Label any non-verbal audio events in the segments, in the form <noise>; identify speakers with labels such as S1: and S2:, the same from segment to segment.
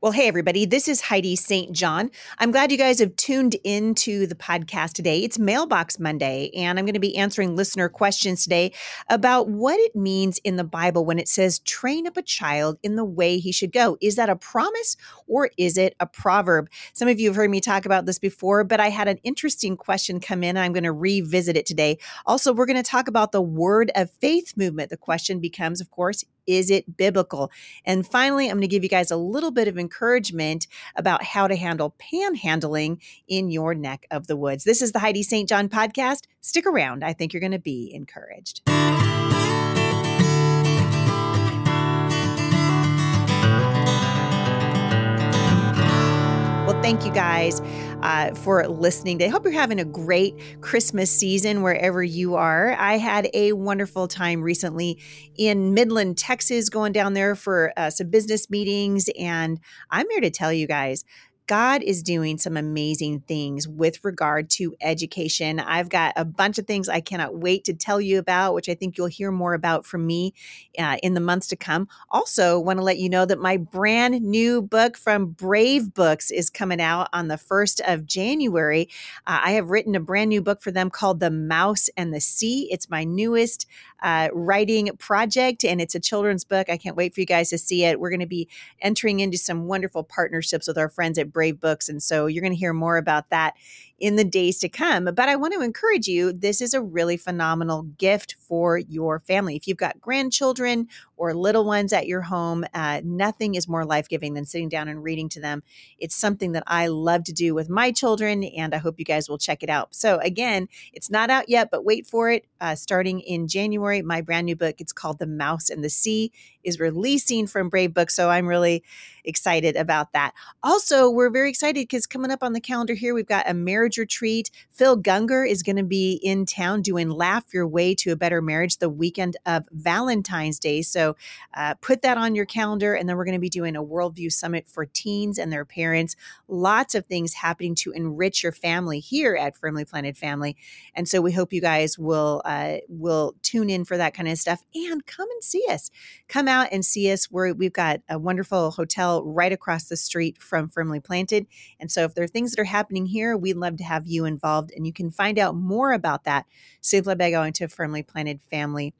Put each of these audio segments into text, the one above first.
S1: Well, hey, everybody, this is Heidi St. John. I'm glad you guys have tuned into the podcast today. It's Mailbox Monday, and I'm going to be answering listener questions today about what it means in the Bible when it says, train up a child in the way he should go. Is that a promise or is it a proverb? Some of you have heard me talk about this before, but I had an interesting question come in. I'm going to revisit it today. Also, we're going to talk about the Word of Faith movement. The question becomes, of course, is it biblical? And finally, I'm going to give you guys a little bit of encouragement about how to handle panhandling in your neck of the woods. This is the Heidi St. John podcast. Stick around. I think you're going to be encouraged. Well, thank you guys uh, for listening today. Hope you're having a great Christmas season wherever you are. I had a wonderful time recently in Midland, Texas, going down there for uh, some business meetings. And I'm here to tell you guys God is doing some amazing things with regard to education. I've got a bunch of things I cannot wait to tell you about, which I think you'll hear more about from me uh, in the months to come. Also, want to let you know that my brand new book from Brave Books is coming out on the 1st of January. Uh, I have written a brand new book for them called The Mouse and the Sea. It's my newest uh, writing project, and it's a children's book. I can't wait for you guys to see it. We're going to be entering into some wonderful partnerships with our friends at Brave Books. And so you're going to hear more about that in the days to come. But I want to encourage you this is a really phenomenal gift for your family. If you've got grandchildren or little ones at your home, uh, nothing is more life giving than sitting down and reading to them. It's something that I love to do with my children, and I hope you guys will check it out. So, again, it's not out yet, but wait for it. Uh, starting in January, my brand new book, it's called The Mouse and the Sea, is releasing from Brave Books. So, I'm really excited about that. Also, we're very excited because coming up on the calendar here, we've got a marriage retreat. Phil Gungor is going to be in town doing Laugh Your Way to a Better Marriage the weekend of Valentine's Day. So uh, put that on your calendar. And then we're going to be doing a Worldview Summit for teens and their parents. Lots of things happening to enrich your family here at Firmly Planted Family. And so we hope you guys will uh, will tune in for that kind of stuff and come and see us. Come out and see us. We're, we've got a wonderful hotel right across the street from Firmly Planted. And so if there are things that are happening here, we'd love to have you involved. And you can find out more about that simply by going to Firmly Planted Family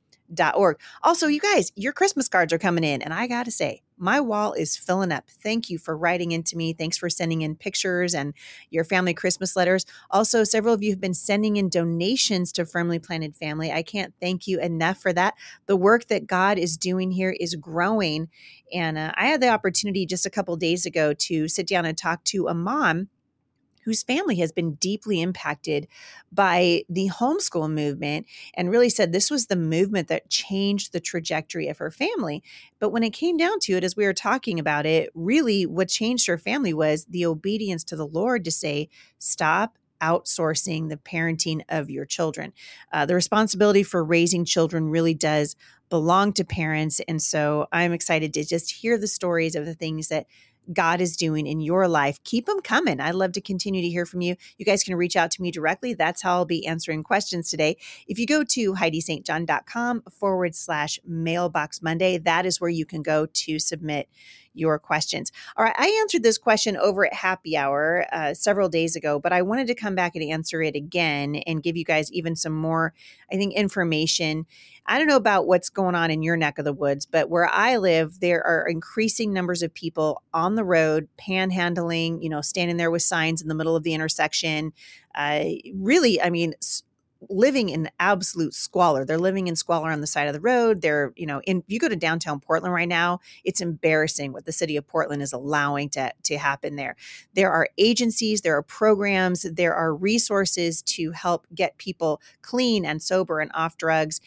S1: org. Also, you guys, your Christmas cards are coming in, and I got to say, my wall is filling up. Thank you for writing into me. Thanks for sending in pictures and your family Christmas letters. Also, several of you have been sending in donations to Firmly Planted Family. I can't thank you enough for that. The work that God is doing here is growing. And uh, I had the opportunity just a couple days ago to sit down and talk to a mom whose family has been deeply impacted by the homeschool movement and really said this was the movement that changed the trajectory of her family. But when it came down to it, as we were talking about it, really what changed her family was the obedience to the Lord to say, stop outsourcing the parenting of your children. Uh, the responsibility for raising children really does belong to parents. And so I'm excited to just hear the stories of the things that God is doing in your life. Keep them coming. I'd love to continue to hear from you. You guys can reach out to me directly. That's how I'll be answering questions today. If you go to HeidiStJohn.com forward slash mailbox Monday, that is where you can go to submit your questions. All right, I answered this question over at happy hour uh, several days ago, but I wanted to come back and answer it again and give you guys even some more, I think, information. I don't know about what's going on in your neck of the woods, but where I live, there are increasing numbers of people on the road panhandling, you know, standing there with signs in the middle of the intersection. Uh, really, I mean, living in absolute squalor. They're living in squalor on the side of the road. They're, you know, in you go to downtown Portland right now, it's embarrassing what the city of Portland is allowing to to happen there. There are agencies, there are programs, there are resources to help get people clean and sober and off drugs.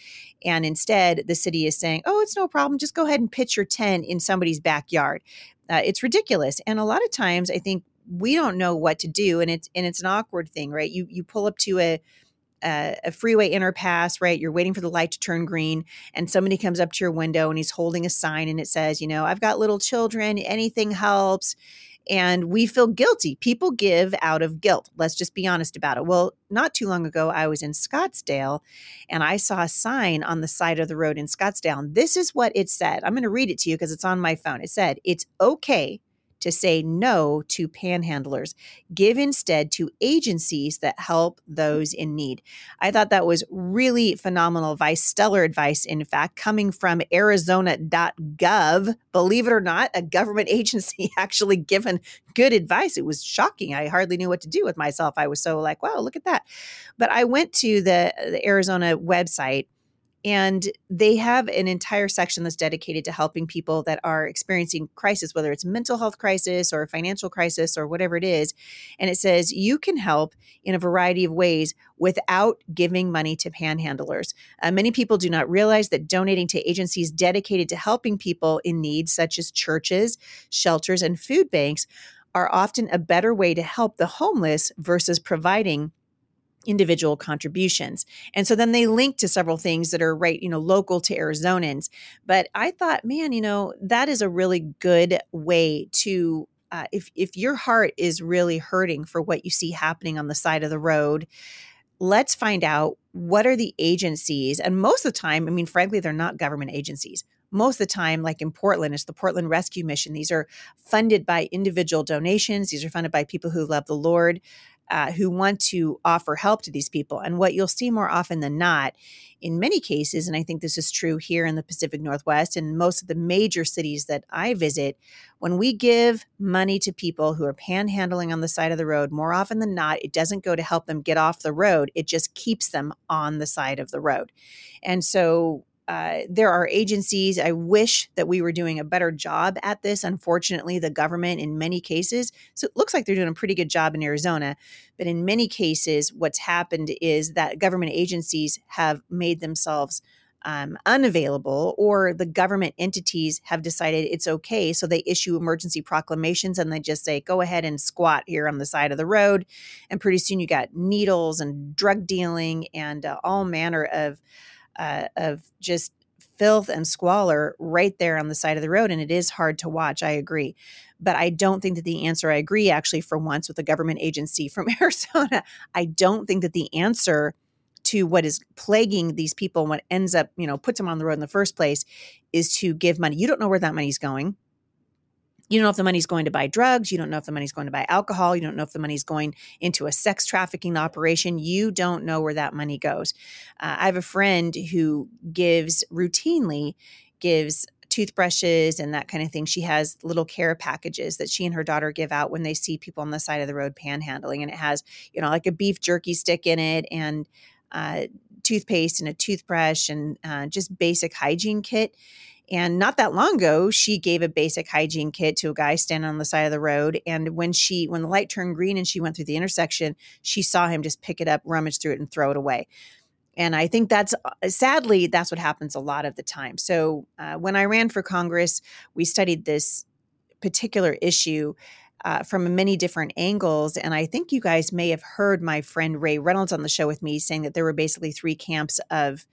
S1: And instead, the city is saying, "Oh, it's no problem. Just go ahead and pitch your tent in somebody's backyard." Uh, it's ridiculous. And a lot of times, I think we don't know what to do, and it's and it's an awkward thing, right? You you pull up to a a, a freeway interpass, right? You're waiting for the light to turn green, and somebody comes up to your window and he's holding a sign and it says, you know, I've got little children, anything helps. And we feel guilty. People give out of guilt. Let's just be honest about it. Well, not too long ago, I was in Scottsdale and I saw a sign on the side of the road in Scottsdale. And this is what it said. I'm going to read it to you because it's on my phone. It said, It's okay to say no to panhandlers. Give instead to agencies that help those in need. I thought that was really phenomenal advice, stellar advice, in fact, coming from Arizona.gov. Believe it or not, a government <laughs> agency actually given good advice. It was shocking. I hardly knew what to do with myself. I was so like, wow, look at that. But I went to the, the Arizona website and they have an entire section that's dedicated to helping people that are experiencing crisis, whether it's a mental health crisis or financial crisis or whatever it is. And it says you can help in a variety of ways without giving money to panhandlers. Uh, many people do not realize that donating to agencies dedicated to helping people in need, such as churches, shelters, and food banks, are often a better way to help the homeless versus providing individual contributions. And so then they link to several things that are right, you know, local to Arizonans. But I thought, man, you know, that is a really good way to uh, if if your heart is really hurting for what you see happening on the side of the road, let's find out what are the agencies. And most of the time, I mean, frankly, they're not government agencies. Most of the time, like in Portland, it's the Portland Rescue Mission. These are funded by individual donations. These are funded by people who love the Lord uh, who want to offer help to these people. And what you'll see more often than not, in many cases, and I think this is true here in the Pacific Northwest and most of the major cities that I visit, when we give money to people who are panhandling on the side of the road, more often than not, it doesn't go to help them get off the road. It just keeps them on the side of the road. And so uh, there are agencies. I wish that we were doing a better job at this. Unfortunately, the government, in many cases, so it looks like they're doing a pretty good job in Arizona, but in many cases, what's happened is that government agencies have made themselves um, unavailable, or the government entities have decided it's okay. So they issue emergency proclamations and they just say, go ahead and squat here on the side of the road. And pretty soon you got needles and drug dealing and uh, all manner of uh, of just filth and squalor right there on the side of the road. And it is hard to watch. I agree. But I don't think that the answer, I agree actually for once with a government agency from <laughs> Arizona. I don't think that the answer to what is plaguing these people, what ends up, you know, puts them on the road in the first place is to give money. You don't know where that money's going. You don't know if the money's going to buy drugs. You don't know if the money's going to buy alcohol. You don't know if the money's going into a sex trafficking operation. You don't know where that money goes. Uh, I have a friend who gives routinely gives toothbrushes and that kind of thing. She has little care packages that she and her daughter give out when they see people on the side of the road panhandling. And it has, you know, like a beef jerky stick in it and uh, toothpaste and a toothbrush and uh, just basic hygiene kit. And not that long ago, she gave a basic hygiene kit to a guy standing on the side of the road. And when she, when the light turned green and she went through the intersection, she saw him just pick it up, rummage through it, and throw it away. And I think that's uh, sadly, that's what happens a lot of the time. So uh, when I ran for Congress, we studied this particular issue. Uh, from many different angles. And I think you guys may have heard my friend Ray Reynolds on the show with me saying that there were basically three camps of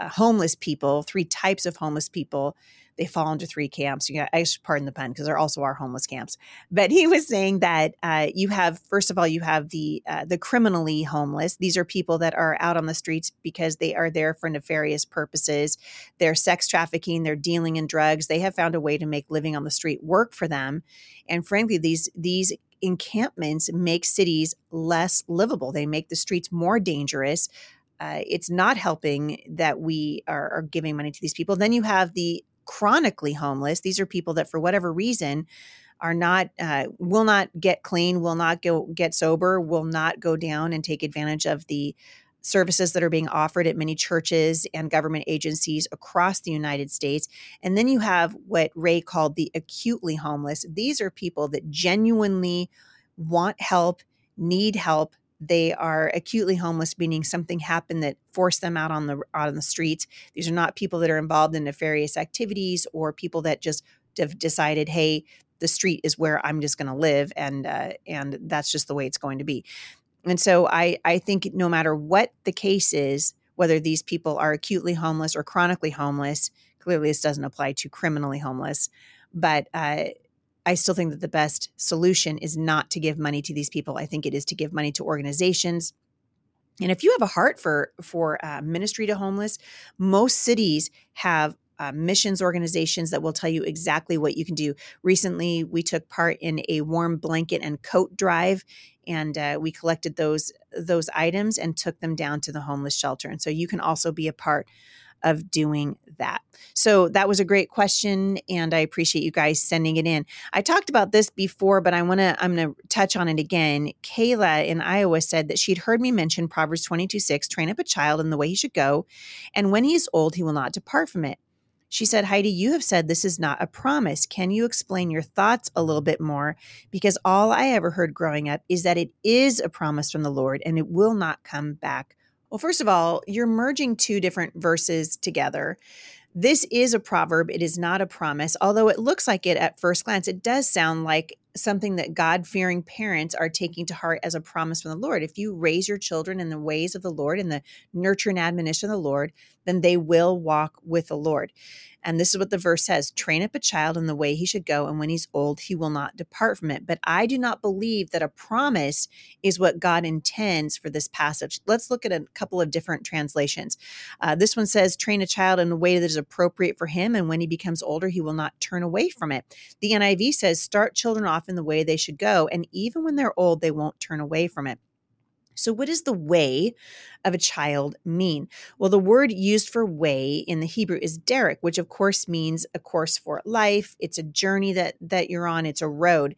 S1: uh, homeless people, three types of homeless people. They fall into three camps. You know, I should pardon the pun because there also are homeless camps. But he was saying that uh, you have, first of all, you have the uh, the criminally homeless. These are people that are out on the streets because they are there for nefarious purposes. They're sex trafficking. They're dealing in drugs. They have found a way to make living on the street work for them. And frankly, these these encampments make cities less livable. They make the streets more dangerous uh, it's not helping that we are, are giving money to these people. Then you have the chronically homeless. These are people that, for whatever reason, are not uh, will not get clean, will not go get sober, will not go down and take advantage of the services that are being offered at many churches and government agencies across the United States. And then you have what Ray called the acutely homeless. These are people that genuinely want help, need help, they are acutely homeless, meaning something happened that forced them out on the out on the streets. These are not people that are involved in nefarious activities or people that just have decided, hey, the street is where I'm just going to live, and uh, and that's just the way it's going to be. And so I I think no matter what the case is, whether these people are acutely homeless or chronically homeless, clearly this doesn't apply to criminally homeless, but uh, I still think that the best solution is not to give money to these people. I think it is to give money to organizations. And if you have a heart for for uh, ministry to homeless, most cities have uh, missions organizations that will tell you exactly what you can do. Recently, we took part in a warm blanket and coat drive, and uh, we collected those those items and took them down to the homeless shelter. And so you can also be a part of doing that. So that was a great question and I appreciate you guys sending it in. I talked about this before but I want to I'm going to touch on it again. Kayla in Iowa said that she'd heard me mention Proverbs 22:6 train up a child in the way he should go and when he is old he will not depart from it. She said, Heidi, you have said this is not a promise. Can you explain your thoughts a little bit more? Because all I ever heard growing up is that it is a promise from the Lord and it will not come back. Well, first of all, you're merging two different verses together. This is a proverb, it is not a promise. Although it looks like it at first glance, it does sound like something that God fearing parents are taking to heart as a promise from the Lord. If you raise your children in the ways of the Lord, and the nurture and admonition of the Lord, then they will walk with the Lord. And this is what the verse says train up a child in the way he should go, and when he's old, he will not depart from it. But I do not believe that a promise is what God intends for this passage. Let's look at a couple of different translations. Uh, this one says, train a child in a way that is appropriate for him, and when he becomes older, he will not turn away from it. The NIV says, start children off in the way they should go, and even when they're old, they won't turn away from it. So, what does the way of a child mean? Well, the word used for way in the Hebrew is derek, which of course means a course for life. It's a journey that that you're on. It's a road,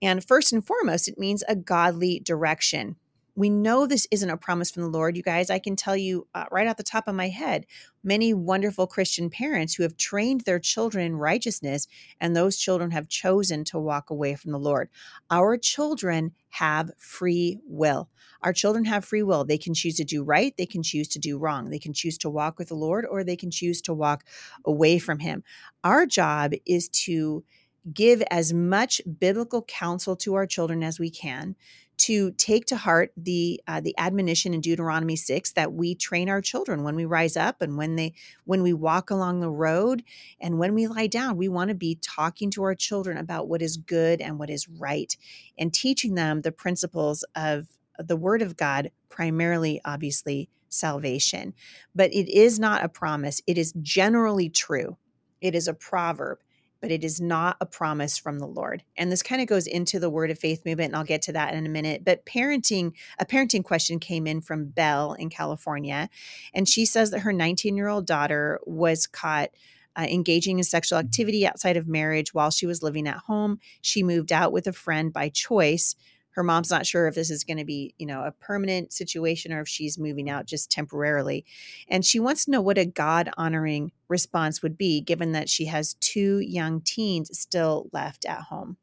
S1: and first and foremost, it means a godly direction we know this isn't a promise from the Lord, you guys. I can tell you uh, right off the top of my head, many wonderful Christian parents who have trained their children in righteousness, and those children have chosen to walk away from the Lord. Our children have free will. Our children have free will. They can choose to do right, they can choose to do wrong. They can choose to walk with the Lord, or they can choose to walk away from Him. Our job is to give as much biblical counsel to our children as we can to take to heart the uh, the admonition in Deuteronomy 6 that we train our children when we rise up and when they when we walk along the road and when we lie down we want to be talking to our children about what is good and what is right and teaching them the principles of the word of God primarily obviously salvation. But it is not a promise. It is generally true. It is a proverb but it is not a promise from the Lord. And this kind of goes into the word of faith movement, and I'll get to that in a minute. But parenting, a parenting question came in from Belle in California, and she says that her 19 year old daughter was caught. Uh, engaging in sexual activity outside of marriage while she was living at home. She moved out with a friend by choice her mom's not sure if this is going to be, you know, a permanent situation or if she's moving out just temporarily. And she wants to know what a God honoring response would be, given that she has two young teens still left at home.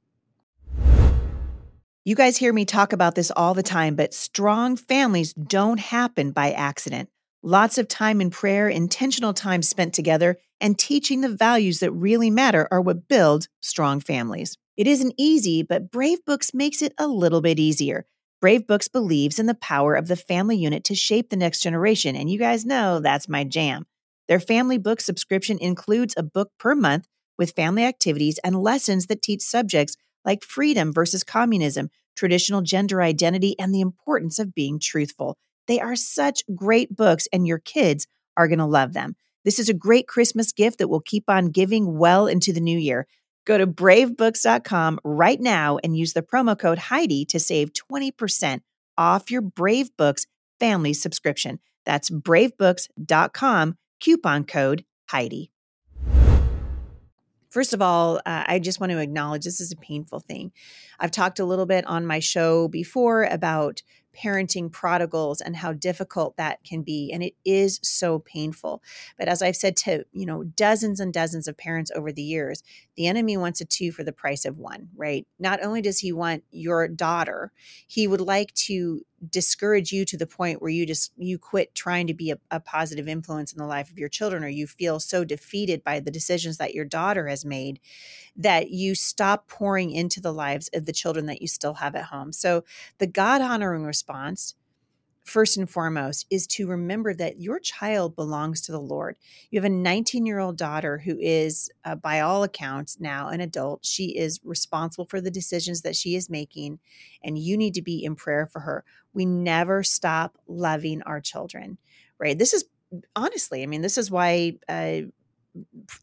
S1: You guys hear me talk about this all the time, but strong families don't happen by accident. Lots of time in prayer, intentional time spent together, and teaching the values that really matter are what build strong families. It isn't easy, but Brave Books makes it a little bit easier. Brave Books believes in the power of the family unit to shape the next generation, and you guys know that's my jam. Their family book subscription includes a book per month with family activities and lessons that teach subjects like freedom versus communism, traditional gender identity, and the importance of being truthful. They are such great books, and your kids are going to love them. This is a great Christmas gift that will keep on giving well into the new year. Go to bravebooks.com right now and use the promo code Heidi to save 20% off your Brave Books family subscription. That's bravebooks.com, coupon code Heidi. First of all, uh, I just want to acknowledge this is a painful thing. I've talked a little bit on my show before about parenting prodigals and how difficult that can be and it is so painful. But as i've said to you know dozens and dozens of parents over the years the enemy wants a two for the price of one right? Not only does he want your daughter he would like to discourage you to the point where you just you quit trying to be a, a, positive influence in the life of your children or you feel so defeated by the decisions that your daughter has made that you stop pouring into the lives of the children that you still have at home. So the god honoring response first and foremost is to remember that your child belongs to the Lord. You have a 19 year old daughter who is, uh, by all accounts, now an adult. She is responsible for the decisions that she is making, and you need to be in prayer for her. We never stop loving our children, right? This is honestly, I mean, this is why. Uh,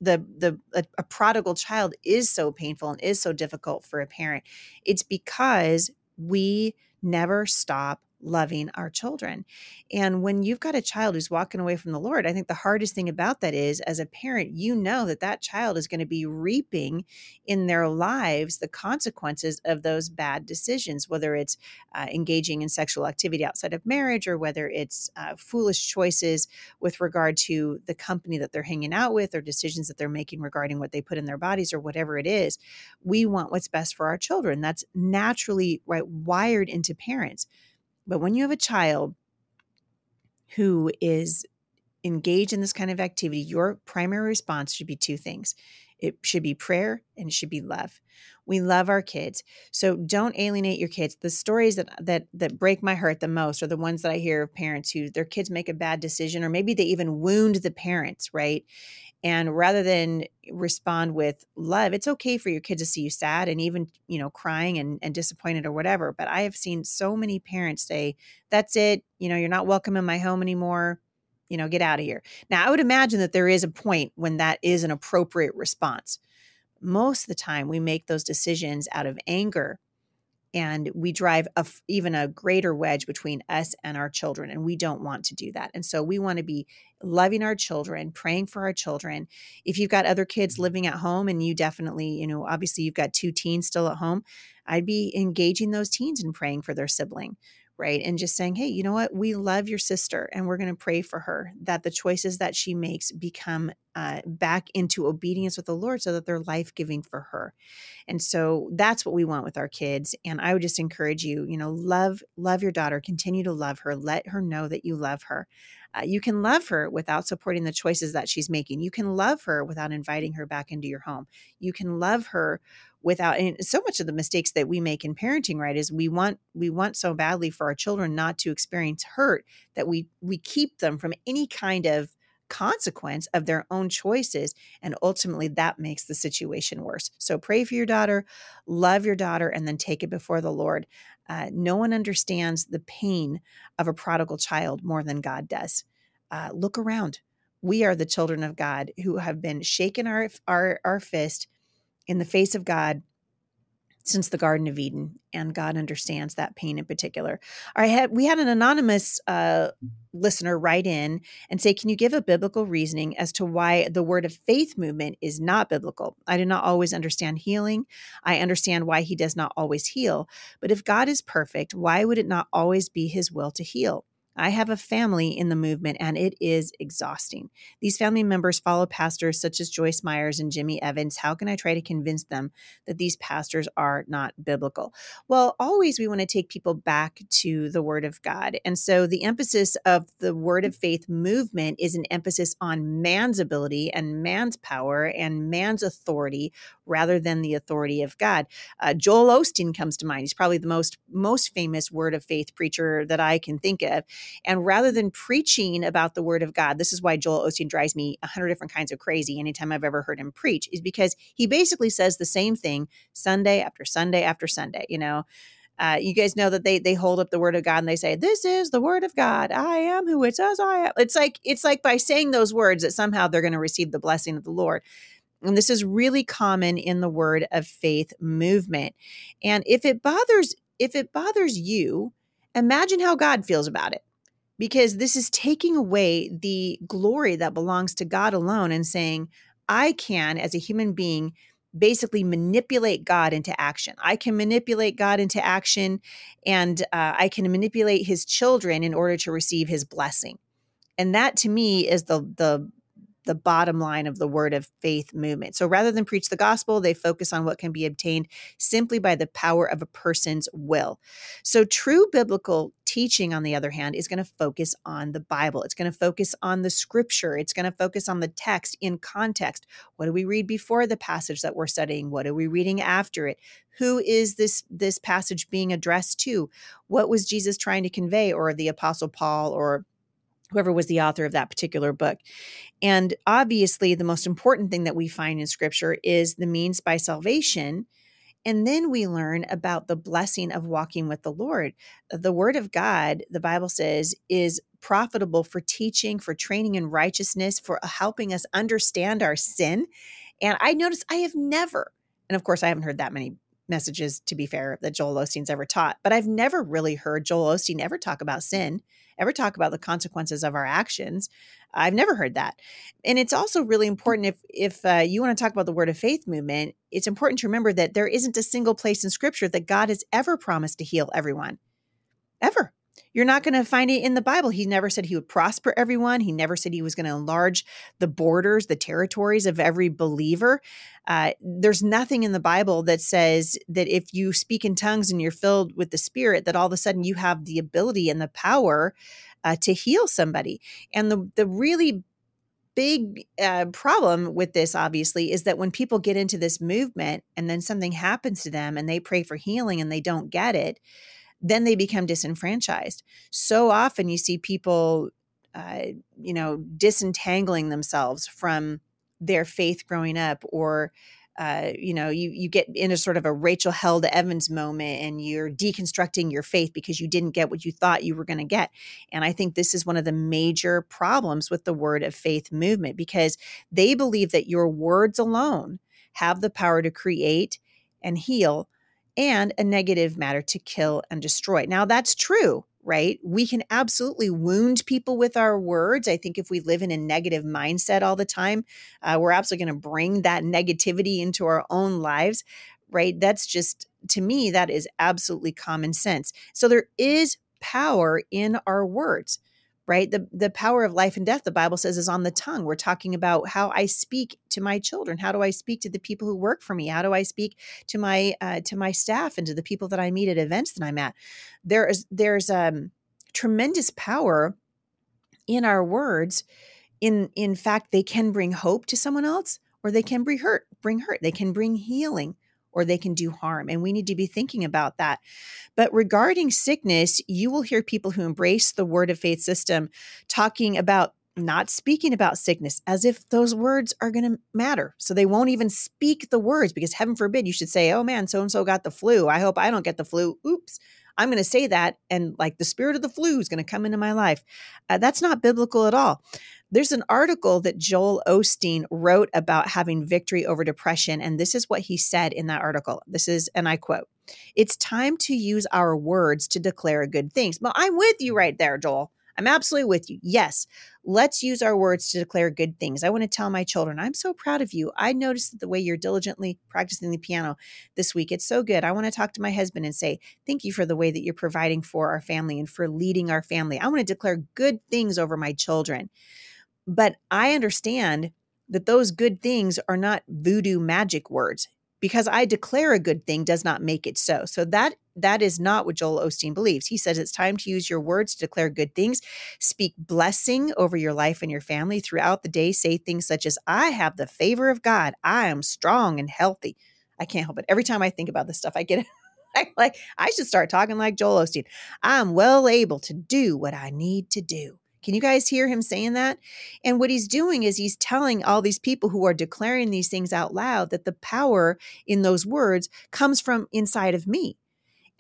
S1: the the a, a prodigal child is so painful and is so difficult for a parent it's because we never stop loving our children. And when you've got a child who's walking away from the Lord, I think the hardest thing about that is as a parent, you know that that child is going to be reaping in their lives the consequences of those bad decisions, whether it's uh, engaging in sexual activity outside of marriage or whether it's uh, foolish choices with regard to the company that they're hanging out with or decisions that they're making regarding what they put in their bodies or whatever it is. We want what's best for our children. That's naturally right wired into parents. But when you have a child who is engaged in this kind of activity, your primary response should be two things. It should be prayer and it should be love. We love our kids. So don't alienate your kids. The stories that that that break my heart the most are the ones that I hear of parents who their kids make a bad decision or maybe they even wound the parents, right? and rather than respond with love it's okay for your kids to see you sad and even you know crying and, and disappointed or whatever but i have seen so many parents say that's it you know you're not welcome in my home anymore you know get out of here. Now i would imagine that there is a point when that is an appropriate response. Most of the time we make those decisions out of anger and we drive a, even a greater wedge between us and our children and we don't want to do that. And so we want to be loving our children praying for our children. If you've got other kids living at home and you definitely you know obviously you've got two teens still at home i'd be engaging those teens and praying for their sibling right? And just saying, hey, you know what? We love your sister and we're going to pray for her that the choices that she makes become uh, back into obedience with the Lord so that they're life giving for her. And so that's what we want with our kids. And I would just encourage you, you know, love, love your daughter, continue to love her, let her know that you love her. Uh, you can love her without supporting the choices that she's making. You can love her without inviting her back into your home. You can love her without and so much of the mistakes that we make in parenting right is we want we want so badly for our children not to experience hurt that we we keep them from any kind of consequence of their own choices and ultimately that makes the situation worse. So pray for your daughter love your daughter and then take it before the lord. Uh, no one understands the pain of a prodigal child more than god does. Uh, look around. We are the children of god who have been shaken our our, our fist in the face of God since the Garden of Eden, and God understands that pain in particular. I had we had an anonymous uh, listener write in and say, "Can you give a biblical reasoning as to why the Word of Faith movement is not biblical? I do not always understand healing. I understand why He does not always heal, but if God is perfect, why would it not always be His will to heal?" I have a family in the movement and it is exhausting. These family members follow pastors such as Joyce Myers and Jimmy Evans. How can I try to convince them that these pastors are not biblical? Well, always we want to take people back to the Word of God. And so the emphasis of the Word of Faith movement is an emphasis on man's ability and man's power and man's authority rather than the authority of God. Uh, Joel Osteen comes to mind. He's probably the most most famous Word of Faith preacher that I can think of. And rather than preaching about the word of God, this is why Joel Osteen drives me a hundred different kinds of crazy anytime I've ever heard him preach, is because he basically says the same thing Sunday after Sunday after Sunday, you know. Uh, you guys know that they they hold up the word of God and they say, "This is the word of God. I am who it says I am." It's like it's like by saying those words that somehow they're going to receive the blessing of the Lord. And this is really common in the word of faith movement. And if it bothers if it bothers you, imagine how God feels about it because this is taking away the glory that belongs to God alone and saying, I can, as a human being, basically manipulate God into action. I can manipulate God into action and uh, I can manipulate his children in order to receive his blessing. And that to me is the, the, the bottom line of the word of faith movement. So rather than preach the gospel, they focus on what can be obtained simply by the power of a person's will. So true biblical teaching, on the other hand, is going to focus on the Bible. It's going to focus on the scripture. It's going to focus on the text in context. What do we read before the passage that we're studying? What are we reading after it? Who is this this passage being addressed to? What was Jesus trying to convey or the apostle Paul or whoever was the author of that particular book. And obviously, the most important thing that we find in scripture is the means by salvation. And then we learn about the blessing of walking with the Lord. The word of God, the Bible says, is profitable for teaching, for training in righteousness, for helping us understand our sin. And I notice I have never, and of course, I haven't heard that many messages, to be fair, that Joel Osteen's ever taught, but I've never really heard Joel Osteen ever talk about sin, ever talk about the consequences of our actions. I've never heard that. And it's also really important if if uh, you want to talk about the word of faith movement, it's important to remember that there isn't a single place in scripture that God has ever promised to heal everyone. Ever. You're not going to find it in the Bible. He never said he would prosper everyone. He never said he was going to enlarge the borders, the territories of every believer. Uh, there's nothing in the Bible that says that if you speak in tongues and you're filled with the Spirit, that all of a sudden you have the ability and the power uh, to heal somebody. And the the really big uh, problem with this obviously is that when people get into this movement and then something happens to them and they pray for healing and they don't get it then they become disenfranchised. So often you see people, uh, you know, disentangling themselves from their faith growing up or uh, you know, you you get into sort of a Rachel Held Evans moment, and you're deconstructing your faith because you didn't get what you thought you were going to get. And I think this is one of the major problems with the Word of Faith movement because they believe that your words alone have the power to create and heal and a negative matter to kill and destroy. Now, that's true, right? We can absolutely wound people with our words. I think if we live in a negative mindset all the time, uh, we're absolutely going to bring that negativity into our own lives, right? That's just, to me, that is absolutely common sense. So there is power in our words right? The the power of life and death, the Bible says, is on the tongue. We're talking about how I speak to my children. How do I speak to the people who work for me? How do I speak to my uh, to my staff and to the people that I meet at events that I'm at? There is there's um, tremendous power in our words. In in fact, they can bring hope to someone else, or they can bring hurt. Bring hurt. They can bring healing or they can do harm. And we need to be thinking about that. But regarding sickness, you will hear people who embrace the word of faith system talking about not speaking about sickness as if those words are going to matter. So they won't even speak the words because heaven forbid you should say, oh man, so and so got the flu. I hope I don't get the flu. Oops. I'm going to say that. And like the spirit of the flu is going to come into my life. Uh, that's not biblical at all. There's an article that Joel Osteen wrote about having victory over depression. And this is what he said in that article. This is, and I quote, it's time to use our words to declare good things. Well, I'm with you right there, Joel. I'm absolutely with you. Yes, let's use our words to declare good things. I want to tell my children, I'm so proud of you. I noticed that the way you're diligently practicing the piano this week. It's so good. I want to talk to my husband and say, Thank you for the way that you're providing for our family and for leading our family. I want to declare good things over my children. But I understand that those good things are not voodoo magic words because I declare a good thing does not make it so. So that that is not what Joel Osteen believes. He says it's time to use your words to declare good things, speak blessing over your life and your family throughout the day. Say things such as, I have the favor of God. I am strong and healthy. I can't help it. Every time I think about this stuff, I get <laughs> I like I should start talking like Joel Osteen. I'm well able to do what I need to do. Can you guys hear him saying that? And what he's doing is he's telling all these people who are declaring these things out loud that the power in those words comes from inside of me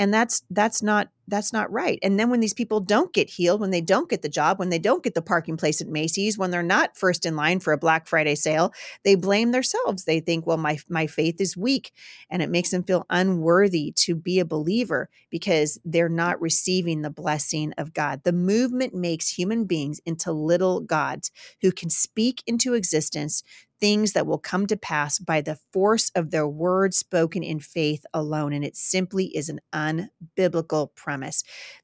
S1: and that's that's not that's not right and then when these people don't get healed when they don't get the job when they don't get the parking place at macy's when they're not first in line for a black friday sale they blame themselves they think well my my faith is weak and it makes them feel unworthy to be a believer because they're not receiving the blessing of god the movement makes human beings into little gods who can speak into existence things that will come to pass by the force of their words spoken in faith alone. And it simply is an unbiblical premise.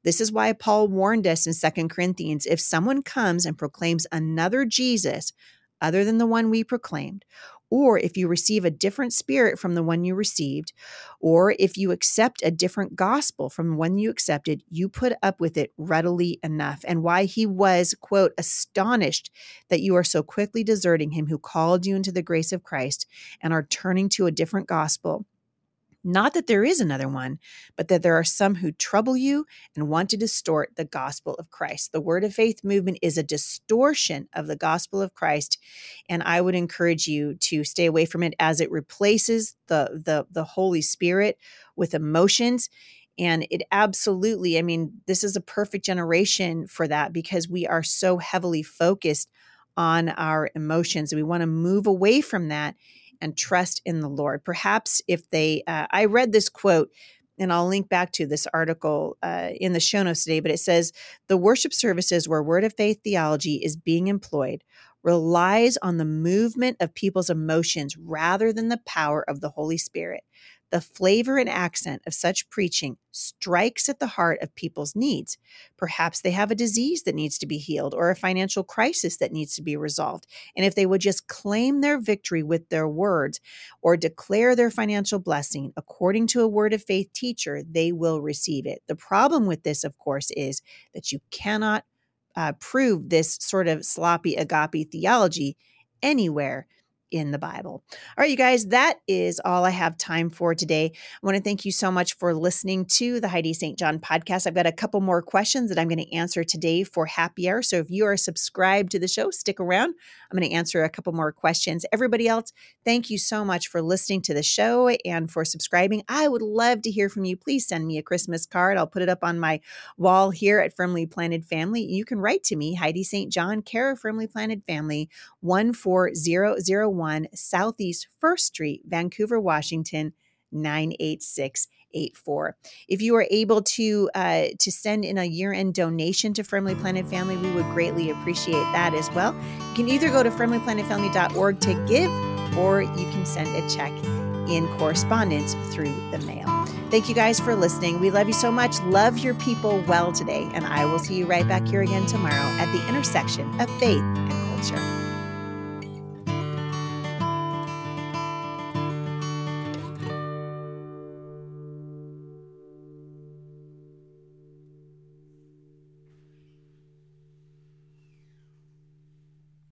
S1: This is why Paul warned us in Second Corinthians if someone comes and proclaims another Jesus other than the one we proclaimed, or if you receive a different spirit from the one you received, or if you accept a different gospel from the one you accepted, you put up with it readily enough. And why he was, quote, astonished that you are so quickly deserting him who called you into the grace of Christ and are turning to a different gospel not that there is another one, but that there are some who trouble you and want to distort the gospel of Christ. The word of faith movement is a distortion of the gospel of Christ. And I would encourage you to stay away from it as it replaces the, the, the Holy Spirit with emotions And it absolutely, I mean, this is a perfect generation for that because we are so heavily focused on our emotions. We want to move away from that and trust in the Lord. Perhaps if they, uh, I read this quote and I'll link back to this article uh, in the show notes today, but it says the worship services where word of faith theology is being employed relies on the movement of people's emotions rather than the power of the Holy Spirit. The flavor and accent of such preaching strikes at the heart of people's needs. Perhaps they have a disease that needs to be healed or a financial crisis that needs to be resolved. And if they would just claim their victory with their words or declare their financial blessing according to a word of faith teacher, they will receive it. The problem with this, of course, is that you cannot uh, prove this sort of sloppy agape theology anywhere in the Bible. All right, you guys, that is all I have time for today. I want to thank you so much for listening to the Heidi St. John podcast. I've got a couple more questions that I'm going to answer today for happy hour. So if you are subscribed to the show, stick around. I'm going to answer a couple more questions. Everybody else, thank you so much for listening to the show and for subscribing. I would love to hear from you. Please send me a Christmas card. I'll put it up on my wall here at Firmly Planted Family. You can write to me, Heidi St. John, care of Firmly Planted Family, 14001 1 Southeast 1st Street, Vancouver, Washington 98684. If you are able to uh, to send in a year-end donation to Firmly Planted Family, we would greatly appreciate that as well. You can either go to firmlyplantedfamily.org to give, or you can send a check in correspondence through the mail. Thank you guys for listening. We love you so much. Love your people well today, and I will see you right back here again tomorrow at the intersection of faith and culture.